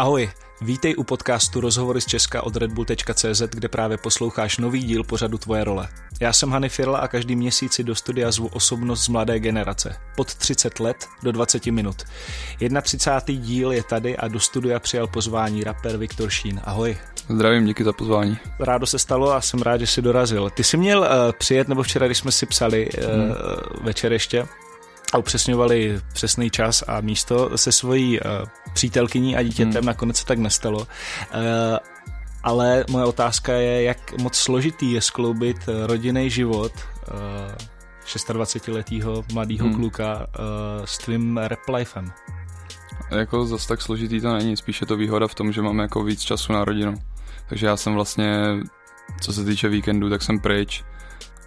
Ahoj, vítej u podcastu Rozhovory z Česka od redbull.cz, kde právě posloucháš nový díl pořadu Tvoje role. Já jsem Hany Firla a každý měsíc si do studia zvu osobnost z mladé generace. Pod 30 let do 20 minut. 31. díl je tady a do studia přijal pozvání rapper Viktor Šín. Ahoj. Zdravím, díky za pozvání. Rádo se stalo a jsem rád, že jsi dorazil. Ty jsi měl uh, přijet, nebo včera, když jsme si psali uh, hmm. večer ještě, a upřesňovali přesný čas a místo se svojí uh, přítelkyní a dítětem, hmm. nakonec se tak nestalo. Uh, ale moje otázka je, jak moc složitý je skloubit rodinný život uh, 26-letého mladého hmm. kluka uh, s tvým rap lifem. Jako zase tak složitý to není, spíše to výhoda v tom, že máme jako víc času na rodinu. Takže já jsem vlastně, co se týče víkendu, tak jsem pryč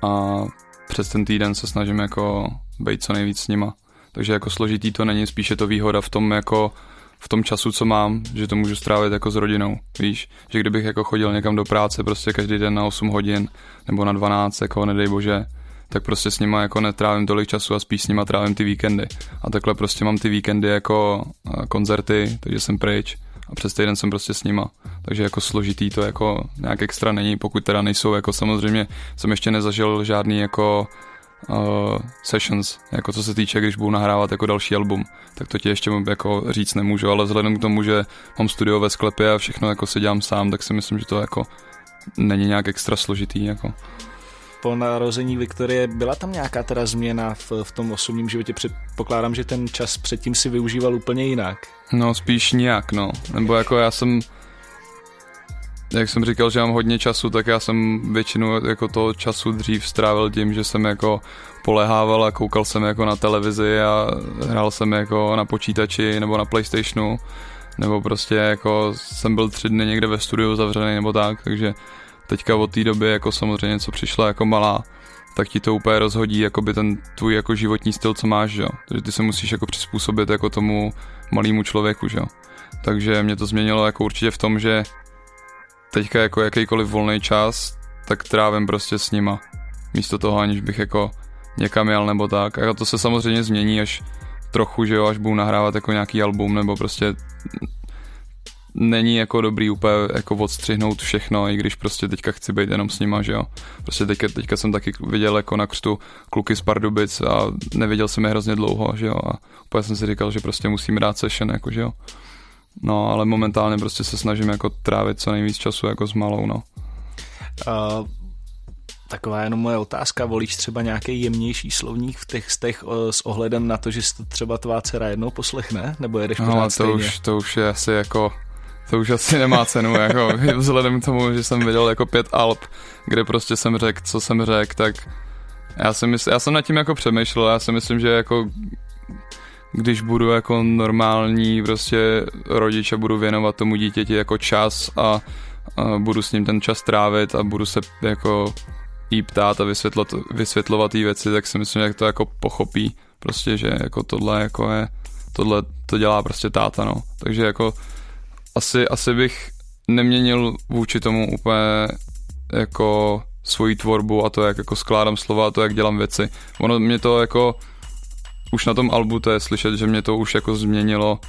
a přes ten týden se snažím jako být co nejvíc s nima. Takže jako složitý to není, spíše to výhoda v tom jako v tom času, co mám, že to můžu strávit jako s rodinou, víš, že kdybych jako chodil někam do práce prostě každý den na 8 hodin nebo na 12, jako nedej bože, tak prostě s nima jako netrávím tolik času a spíš s nima trávím ty víkendy. A takhle prostě mám ty víkendy jako eh, koncerty, takže jsem pryč a přes týden jsem prostě s nima. Takže jako složitý to jako nějak extra není, pokud teda nejsou jako samozřejmě jsem ještě nezažil žádný jako uh, sessions, jako co se týče, když budu nahrávat jako další album, tak to ti ještě jako říct nemůžu, ale vzhledem k tomu, že mám studio ve sklepě a všechno jako si dělám sám, tak si myslím, že to jako není nějak extra složitý, jako po narození Viktorie byla tam nějaká teda změna v, v tom osobním životě? Předpokládám, že ten čas předtím si využíval úplně jinak. No spíš nějak, no. Nebo jako já jsem jak jsem říkal, že mám hodně času, tak já jsem většinu jako toho času dřív strávil tím, že jsem jako polehával a koukal jsem jako na televizi a hrál jsem jako na počítači nebo na Playstationu nebo prostě jako jsem byl tři dny někde ve studiu zavřený nebo tak, takže teďka od té doby jako samozřejmě, co přišla jako malá, tak ti to úplně rozhodí jako by ten tvůj jako životní styl, co máš, jo. Takže ty se musíš jako přizpůsobit jako tomu malému člověku, jo. Takže mě to změnilo jako určitě v tom, že teďka jako jakýkoliv volný čas, tak trávím prostě s nima. Místo toho, aniž bych jako někam jel nebo tak. A to se samozřejmě změní až trochu, že jo, až budu nahrávat jako nějaký album nebo prostě není jako dobrý úplně jako odstřihnout všechno, i když prostě teďka chci být jenom s nima, že jo. Prostě teďka, teďka jsem taky viděl jako na křtu kluky z Pardubic a neviděl jsem je hrozně dlouho, že jo. A úplně jsem si říkal, že prostě musím dát session, jako, že jo. No, ale momentálně prostě se snažím jako trávit co nejvíc času jako s malou, no. Uh, taková jenom moje otázka, volíš třeba nějaký jemnější slovník v textech o, s ohledem na to, že si to třeba tvá dcera jednou poslechne, nebo jedeš no, pořád to stejně? už, to už je asi jako to už asi nemá cenu, jako vzhledem k tomu, že jsem viděl jako pět alb, kde prostě jsem řekl, co jsem řekl, tak já, si mysl, já jsem nad tím jako přemýšlel, já si myslím, že jako když budu jako normální prostě rodič a budu věnovat tomu dítěti jako čas a, a budu s ním ten čas trávit a budu se jako jí ptát a vysvětlovat, vysvětlovat ty věci, tak si myslím, že to jako pochopí prostě, že jako tohle jako je, tohle to dělá prostě táta, no. Takže jako asi, asi bych neměnil vůči tomu úplně jako svoji tvorbu a to, jak jako skládám slova a to, jak dělám věci. Ono mě to jako už na tom albu to je slyšet, že mě to už jako změnilo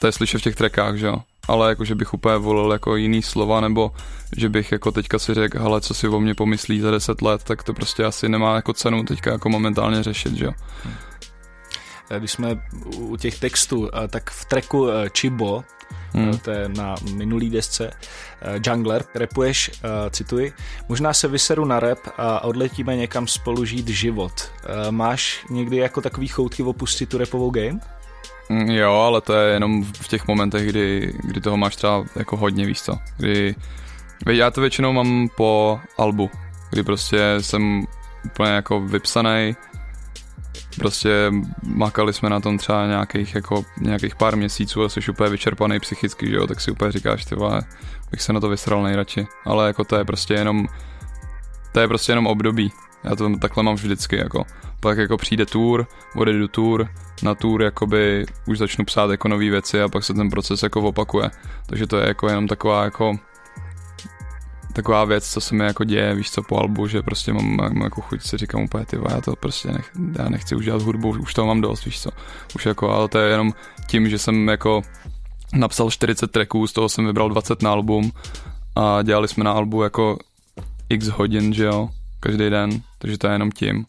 to je slyšet v těch trackách, že jo. Ale jako, že bych úplně volil jako jiný slova, nebo že bych jako teďka si řekl, hele, co si o mě pomyslí za deset let, tak to prostě asi nemá jako cenu teďka jako momentálně řešit, že jo. Když jsme u těch textů, tak v tracku eh, Chibo, hmm. to je na minulý desce, uh, Jungler, repuješ, uh, cituji, možná se vyseru na rap a odletíme někam spolu žít život. Uh, máš někdy jako takový choutky opustit tu repovou game? Mm, jo, ale to je jenom v těch momentech, kdy, kdy toho máš třeba jako hodně, víc co. Kdy, já to většinou mám po albu, kdy prostě jsem úplně jako vypsaný, prostě makali jsme na tom třeba nějakých, jako, nějakých pár měsíců a jsi úplně vyčerpaný psychicky, že jo, tak si úplně říkáš, ty vole, bych se na to vysral nejradši, ale jako to je prostě jenom, to je prostě jenom období, já to takhle mám vždycky, jako, pak jako přijde tour, odjedu tour, na tour jakoby už začnu psát jako nové věci a pak se ten proces jako opakuje, takže to je jako jenom taková jako taková věc, co se mi jako děje, víš co, po albu, že prostě mám, mám jako chuť si říkám úplně, ty já to prostě nech, já nechci už dělat hudbu, už toho mám dost, víš co, už jako, ale to je jenom tím, že jsem jako napsal 40 tracků, z toho jsem vybral 20 na album a dělali jsme na albu jako x hodin, že jo, každý den, takže to je jenom tím.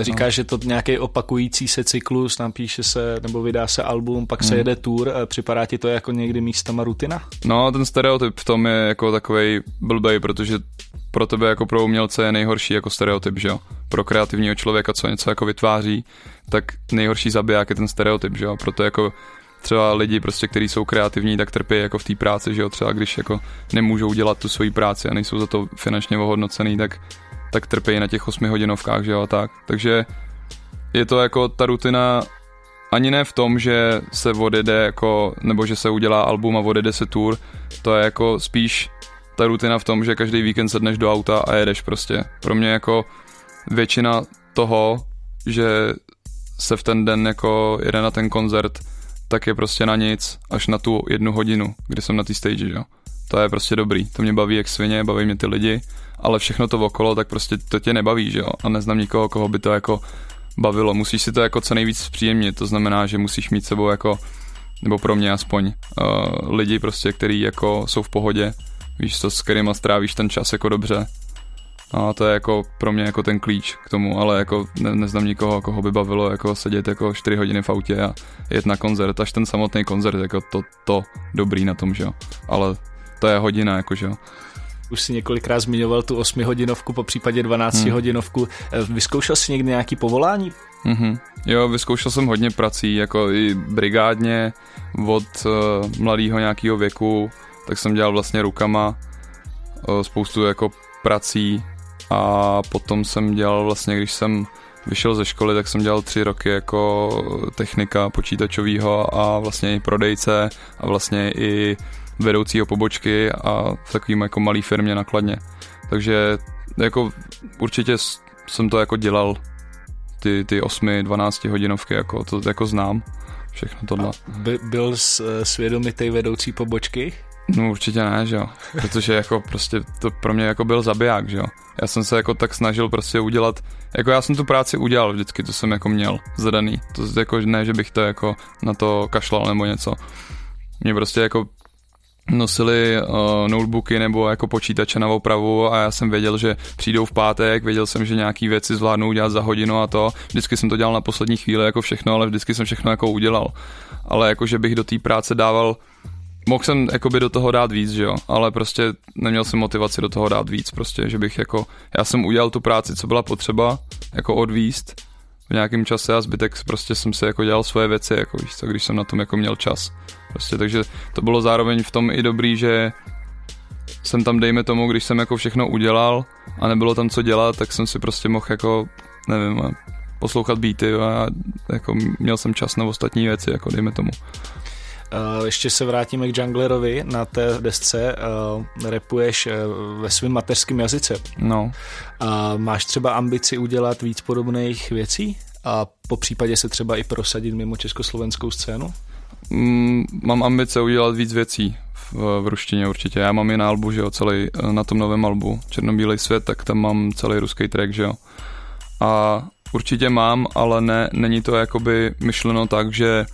Říká, no. že to nějaký opakující se cyklus, napíše se nebo vydá se album, pak hmm. se jede tour, připadá ti to jako někdy místama rutina? No, ten stereotyp v tom je jako takový blbej, protože pro tebe jako pro umělce je nejhorší jako stereotyp, že jo? Pro kreativního člověka, co něco jako vytváří, tak nejhorší zabiják je ten stereotyp, že jo? Proto jako třeba lidi prostě, kteří jsou kreativní, tak trpí jako v té práci, že jo, třeba když jako nemůžou dělat tu svoji práci a nejsou za to finančně ohodnocený, tak, tak trpí na těch 8 hodinovkách, že jo, tak. Takže je to jako ta rutina ani ne v tom, že se odjede jako, nebo že se udělá album a odjede se tour, to je jako spíš ta rutina v tom, že každý víkend sedneš do auta a jedeš prostě. Pro mě jako většina toho, že se v ten den jako jede na ten koncert, tak je prostě na nic, až na tu jednu hodinu, kdy jsem na té stage, jo. To je prostě dobrý, to mě baví jak svině, baví mě ty lidi, ale všechno to okolo, tak prostě to tě nebaví, že jo. A neznám nikoho, koho by to jako bavilo. Musíš si to jako co nejvíc příjemnit, to znamená, že musíš mít sebou jako, nebo pro mě aspoň, uh, lidi prostě, který jako jsou v pohodě, víš co, s kterýma strávíš ten čas jako dobře. A to je jako pro mě jako ten klíč k tomu, ale jako ne, neznám nikoho, koho by bavilo jako sedět jako 4 hodiny v autě a jet na koncert, až ten samotný koncert, jako to, to dobrý na tom, že jo. Ale to je hodina, jako že jo. Už si několikrát zmiňoval tu 8 hodinovku, po případě 12 hmm. hodinovku. Vyzkoušel jsi někdy nějaký povolání? Mm-hmm. Jo, vyzkoušel jsem hodně prací, jako i brigádně od uh, mladého nějakého věku, tak jsem dělal vlastně rukama uh, spoustu jako prací a potom jsem dělal vlastně, když jsem vyšel ze školy, tak jsem dělal tři roky jako technika počítačového a vlastně i prodejce a vlastně i vedoucího pobočky a v takovým jako malý firmě nakladně. Takže jako určitě jsem to jako dělal ty, ty 8-12 hodinovky, jako to jako znám všechno tohle. By, byl svědomitý vedoucí pobočky? No určitě ne, že jo. Protože jako prostě to pro mě jako byl zabiják, že jo. Já jsem se jako tak snažil prostě udělat, jako já jsem tu práci udělal vždycky, to jsem jako měl zadaný. To jako ne, že bych to jako na to kašlal nebo něco. Mě prostě jako nosili uh, notebooky nebo jako počítače na opravu a já jsem věděl, že přijdou v pátek, věděl jsem, že nějaký věci zvládnou udělat za hodinu a to. Vždycky jsem to dělal na poslední chvíli jako všechno, ale vždycky jsem všechno jako udělal. Ale jako, že bych do té práce dával Mohl jsem jakoby do toho dát víc, že jo, ale prostě neměl jsem motivaci do toho dát víc, prostě, že bych jako, já jsem udělal tu práci, co byla potřeba, jako odvíst v nějakém čase a zbytek prostě jsem si jako dělal svoje věci, jako víš co, když jsem na tom jako měl čas. Prostě, takže to bylo zároveň v tom i dobrý, že jsem tam, dejme tomu, když jsem jako všechno udělal a nebylo tam co dělat, tak jsem si prostě mohl jako, nevím, poslouchat beaty a jako měl jsem čas na ostatní věci, jako dejme tomu. Uh, ještě se vrátíme k Junglerovi na té desce. Uh, repuješ uh, ve svém mateřském jazyce. No. A máš třeba ambici udělat víc podobných věcí? A po případě se třeba i prosadit mimo československou scénu? Mm, mám ambice udělat víc věcí v, v ruštině určitě. Já mám i na albu, že jo, celý, na tom novém albu Černobílej svět, tak tam mám celý ruský track, že jo. A určitě mám, ale ne, není to jakoby myšleno tak, že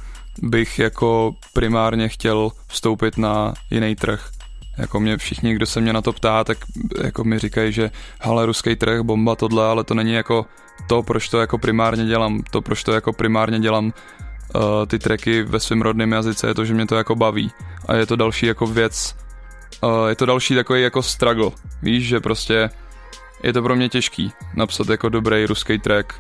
bych jako primárně chtěl vstoupit na jiný trh. Jako mě všichni, kdo se mě na to ptá, tak jako mi říkají, že hele, ruský trh, bomba, tohle, ale to není jako to, proč to jako primárně dělám. To, proč to jako primárně dělám uh, ty tracky ve svém rodném jazyce, je to, že mě to jako baví. A je to další jako věc, uh, je to další takový jako struggle. Víš, že prostě je to pro mě těžký napsat jako dobrý ruský track,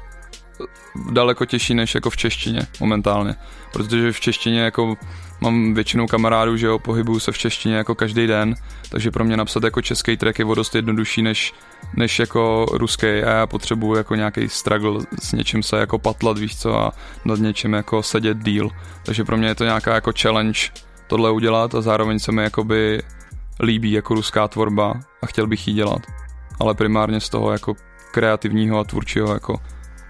daleko těžší než jako v češtině momentálně, protože v češtině jako mám většinou kamarádů, že jo, pohybuju se v češtině jako každý den, takže pro mě napsat jako český track je o dost jednodušší než, než jako ruský. A já potřebuju jako nějaký struggle s něčím se jako patlat, víš co, a nad něčím jako sedět díl, takže pro mě je to nějaká jako challenge tohle udělat a zároveň se mi jakoby líbí jako ruská tvorba a chtěl bych ji dělat, ale primárně z toho jako kreativního a tvůrčího jako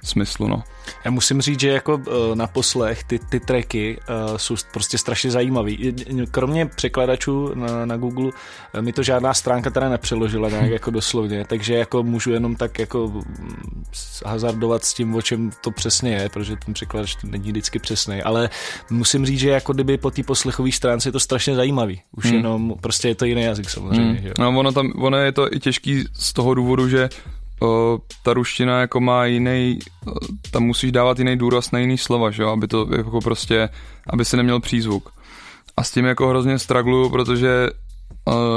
smyslu, no. Já musím říct, že jako eh, na poslech ty, ty tracky uh, jsou prostě strašně zajímavý. Kromě překladačů na, na Google eh, mi to žádná stránka teda nepřeložila nějak jako doslovně, takže jako můžu jenom tak jako mm, hazardovat s tím, o čem to přesně je, protože ten překladač není vždycky přesný, ale musím říct, že jako kdyby po té poslechové stránce je to strašně zajímavý. Už hmm. jenom prostě je to jiný jazyk samozřejmě. Hmm. Že? No ono, tam, ono je to i těžký z toho důvodu, že ta ruština jako má jiný, tam musíš dávat jiný důraz na jiný slova, že jo, aby to jako prostě, aby si neměl přízvuk. A s tím jako hrozně stragluju, protože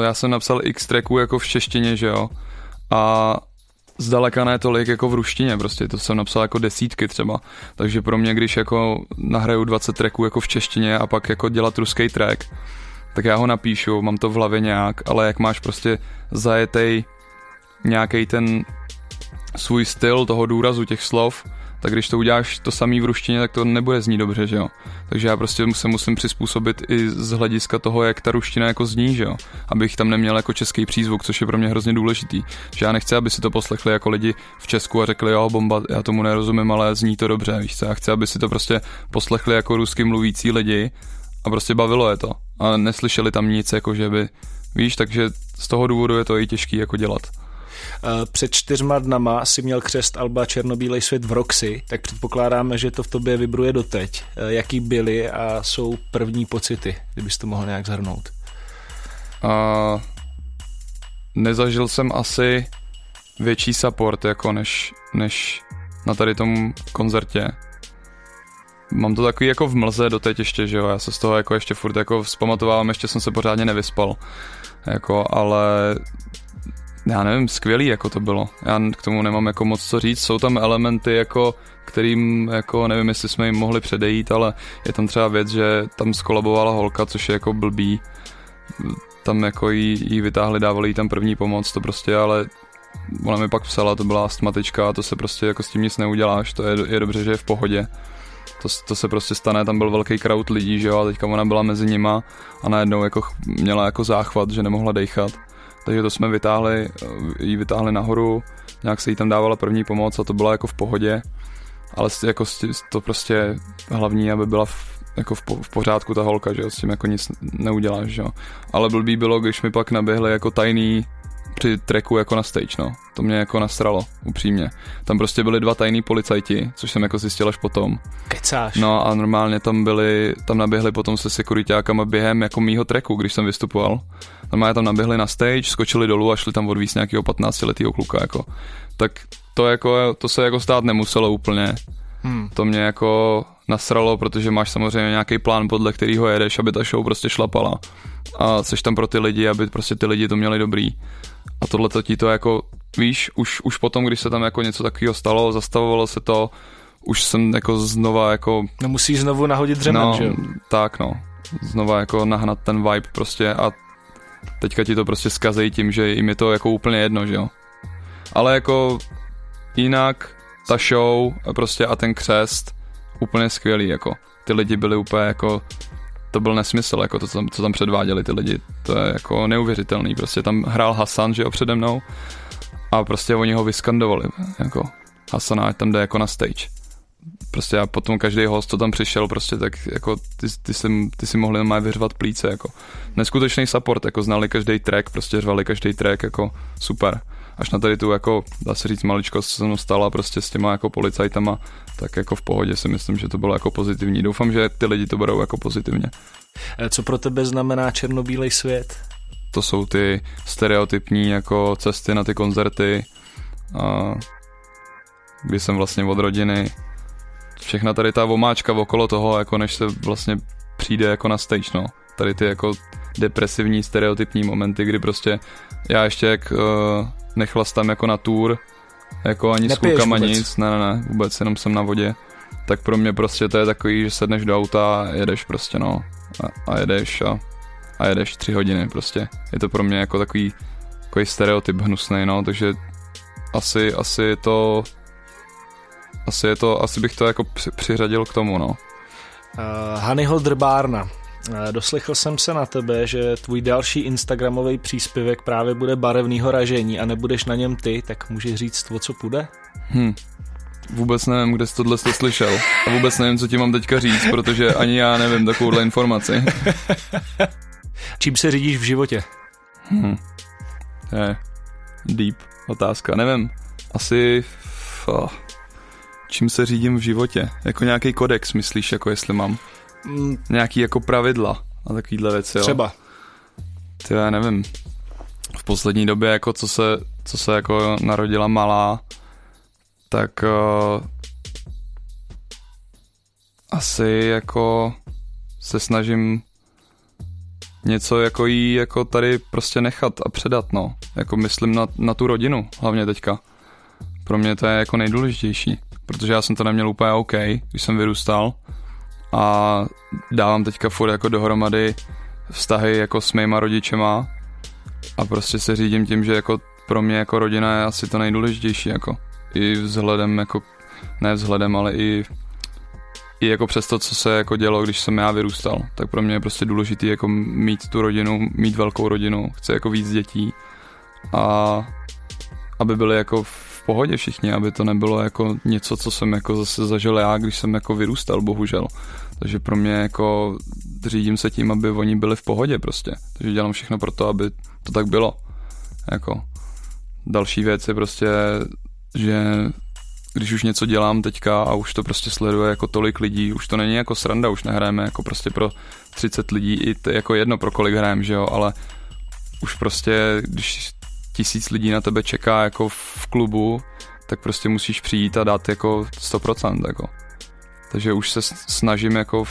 já jsem napsal x tracků jako v češtině, že jo, a zdaleka ne tolik jako v ruštině, prostě to jsem napsal jako desítky třeba, takže pro mě, když jako nahraju 20 tracků jako v češtině a pak jako dělat ruský track, tak já ho napíšu, mám to v hlavě nějak, ale jak máš prostě zajetej nějaký ten svůj styl toho důrazu těch slov, tak když to uděláš to samý v ruštině, tak to nebude znít dobře, že jo. Takže já prostě se musím přizpůsobit i z hlediska toho, jak ta ruština jako zní, že jo. Abych tam neměl jako český přízvuk, což je pro mě hrozně důležitý. Že já nechci, aby si to poslechli jako lidi v Česku a řekli, jo, bomba, já tomu nerozumím, ale zní to dobře, víš co. Já chci, aby si to prostě poslechli jako rusky mluvící lidi a prostě bavilo je to. A neslyšeli tam nic, jako že by, víš, takže z toho důvodu je to i těžký jako dělat. Eh, před čtyřma dnama si měl křest Alba Černobílej svět v Roxy, tak předpokládáme, že to v tobě vibruje doteď. Eh, jaký byly a jsou první pocity, kdybys to mohl nějak zhrnout? Uh, nezažil jsem asi větší support jako než, než na tady tom koncertě. Mám to takový jako v mlze doteď ještě, že jo, já se z toho jako ještě furt jako vzpamatovávám, ještě jsem se pořádně nevyspal. Jako, ale já nevím, skvělý jako to bylo. Já k tomu nemám jako moc co říct. Jsou tam elementy jako kterým jako nevím, jestli jsme jim mohli předejít, ale je tam třeba věc, že tam skolabovala holka, což je jako blbý. Tam jako jí, jí vytáhli, dávali jí tam první pomoc, to prostě, ale ona mi pak psala, to byla astmatička a to se prostě jako s tím nic neuděláš, to je, je dobře, že je v pohodě. To, to se prostě stane, tam byl velký crowd lidí, že jo, a teďka ona byla mezi nima a najednou jako měla jako záchvat, že nemohla dechat takže to jsme vytáhli, eh, jí vytáhli nahoru, nějak se jí tam dávala první pomoc a to bylo jako v pohodě, ale jako to prostě hlavní, aby byla v, jako v, v pořádku ta holka, že jo, s tím jako nic neuděláš, že jo. Ale blbý bylo, když mi pak naběhly jako tajný při treku jako na stage, no. To mě jako nastralo, upřímně. Tam prostě byli dva tajní policajti, což jsem jako zjistil až potom. Kecáš. No a normálně tam byli, tam naběhli potom se sekuritákama během jako mýho treku, když jsem vystupoval. Normálně tam naběhli na stage, skočili dolů a šli tam odvíct nějakého 15 letého kluka, jako. Tak to jako, to se jako stát nemuselo úplně. Hmm. To mě jako nasralo, protože máš samozřejmě nějaký plán, podle kterého jedeš, aby ta show prostě šlapala. A seš tam pro ty lidi, aby prostě ty lidi to měli dobrý. A tohle to ti to jako, víš, už, už potom, když se tam jako něco takového stalo, zastavovalo se to, už jsem jako znova jako... No musíš znovu nahodit dřemen, no, že tak no. Znova jako nahnat ten vibe prostě a teďka ti to prostě zkazejí tím, že jim je to jako úplně jedno, že jo. Ale jako jinak ta show prostě a ten křest úplně skvělý, jako. Ty lidi byli úplně jako to byl nesmysl, jako to, co tam, co tam předváděli ty lidi. To je jako neuvěřitelný. Prostě tam hrál Hasan, že jo, přede mnou a prostě oni ho vyskandovali, jako Hasana, ať tam jde jako na stage. Prostě a potom každý host, co tam přišel, prostě tak jako ty, ty, si, ty si mohli má vyřvat plíce, jako neskutečný support, jako znali každý track, prostě řvali každý track, jako super až na tady tu jako, dá se říct, maličkost, co se mnou stala prostě s těma jako policajtama, tak jako v pohodě si myslím, že to bylo jako pozitivní. Doufám, že ty lidi to berou jako pozitivně. Eh, co pro tebe znamená černobílej svět? To jsou ty stereotypní jako cesty na ty koncerty, a kdy jsem vlastně od rodiny. Všechna tady ta vomáčka okolo toho, jako než se vlastně přijde jako na stage, no. Tady ty jako depresivní stereotypní momenty, kdy prostě já ještě jak uh, nechlastám jako na tour, jako ani Nepiješ s klukama vůbec. nic, ne, ne, ne, vůbec, jenom jsem na vodě. Tak pro mě prostě to je takový, že sedneš do auta a jedeš prostě, no. A, a jedeš a, a jedeš tři hodiny prostě. Je to pro mě jako takový, takový stereotyp hnusný, no, takže asi, asi je to asi je to, asi bych to jako při, přiřadil k tomu, no. Uh, Hanyho Drbárna Eh, doslechl jsem se na tebe, že tvůj další Instagramový příspěvek právě bude barevného ražení a nebudeš na něm ty, tak můžeš říct, o co půjde? Hm. vůbec nevím, kde jsi tohle jsi slyšel. A vůbec nevím, co ti mám teďka říct, protože ani já nevím takovouhle informaci. Čím se řídíš v životě? To je deep otázka. Nevím, asi... Oh, čím se řídím v životě? Jako nějaký kodex, myslíš, jako jestli mám? Mm. Nějaký jako pravidla a takovýhle věci, jo? Třeba. Ty já nevím. V poslední době, jako co se, co se jako narodila malá, tak uh, asi jako se snažím něco jako jí jako tady prostě nechat a předat, no. Jako myslím na, na tu rodinu, hlavně teďka. Pro mě to je jako nejdůležitější, protože já jsem to neměl úplně OK, když jsem vyrůstal a dávám teďka furt jako dohromady vztahy jako s mýma rodičema. A prostě se řídím tím, že jako pro mě jako rodina je asi to nejdůležitější jako. I vzhledem jako ne vzhledem, ale i i jako přes to, co se jako dělo, když jsem já vyrůstal, tak pro mě je prostě důležité jako mít tu rodinu, mít velkou rodinu, chci jako víc dětí. A aby byli jako pohodě všichni, aby to nebylo jako něco, co jsem jako zase zažil já, když jsem jako vyrůstal, bohužel. Takže pro mě jako řídím se tím, aby oni byli v pohodě prostě. Takže dělám všechno pro to, aby to tak bylo. Jako další věc je prostě, že když už něco dělám teďka a už to prostě sleduje jako tolik lidí, už to není jako sranda, už nehrajeme jako prostě pro 30 lidí, i jako jedno pro kolik hrajeme, že jo, ale už prostě, když tisíc lidí na tebe čeká jako v klubu, tak prostě musíš přijít a dát jako 100%, jako. Takže už se snažím jako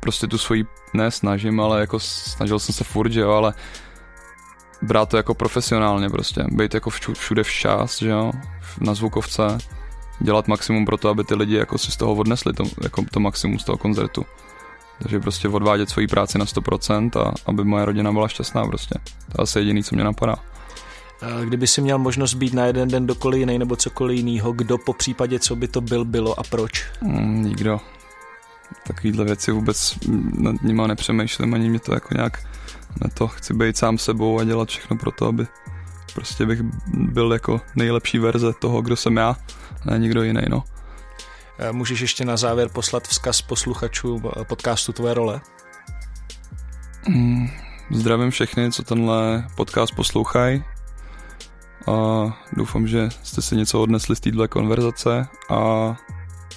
prostě tu svoji, ne snažím, ale jako snažil jsem se furt, že jo, ale brát to jako profesionálně prostě, být jako všude včas, že jo, na zvukovce, dělat maximum pro to, aby ty lidi jako si z toho odnesli to, jako to maximum z toho koncertu. Takže prostě odvádět svoji práci na 100% a aby moje rodina byla šťastná prostě. To je asi jediný, co mě napadá. Kdyby si měl možnost být na jeden den dokoliv jiný nebo cokoliv jiného, kdo po případě, co by to byl, bylo a proč? Mm, nikdo. Takovýhle věci vůbec nad nima nepřemýšlím, ani mě to jako nějak na to. Chci být sám sebou a dělat všechno pro to, aby prostě bych byl jako nejlepší verze toho, kdo jsem já, ne nikdo jiný, no. Eh, můžeš ještě na závěr poslat vzkaz posluchačů eh, podcastu Tvoje role? Mm, zdravím všechny, co tenhle podcast poslouchají a doufám, že jste si něco odnesli z této konverzace a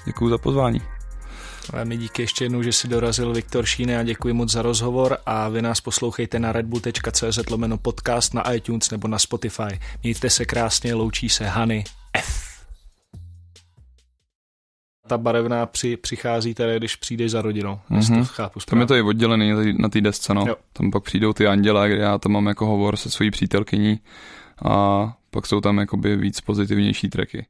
děkuji za pozvání. My díky ještě jednou, že si dorazil Viktor Šíne a děkuji moc za rozhovor a vy nás poslouchejte na redbull.cz lomeno podcast na iTunes nebo na Spotify. Mějte se krásně, loučí se Hany F. Ta barevná při, přichází tady, když přijdeš za rodinou. Mm-hmm. To chápu Tam je to i oddělený na té desce, no. Jo. Tam pak přijdou ty anděle, kde já tam mám jako hovor se svojí přítelkyní a pak jsou tam jakoby víc pozitivnější tracky.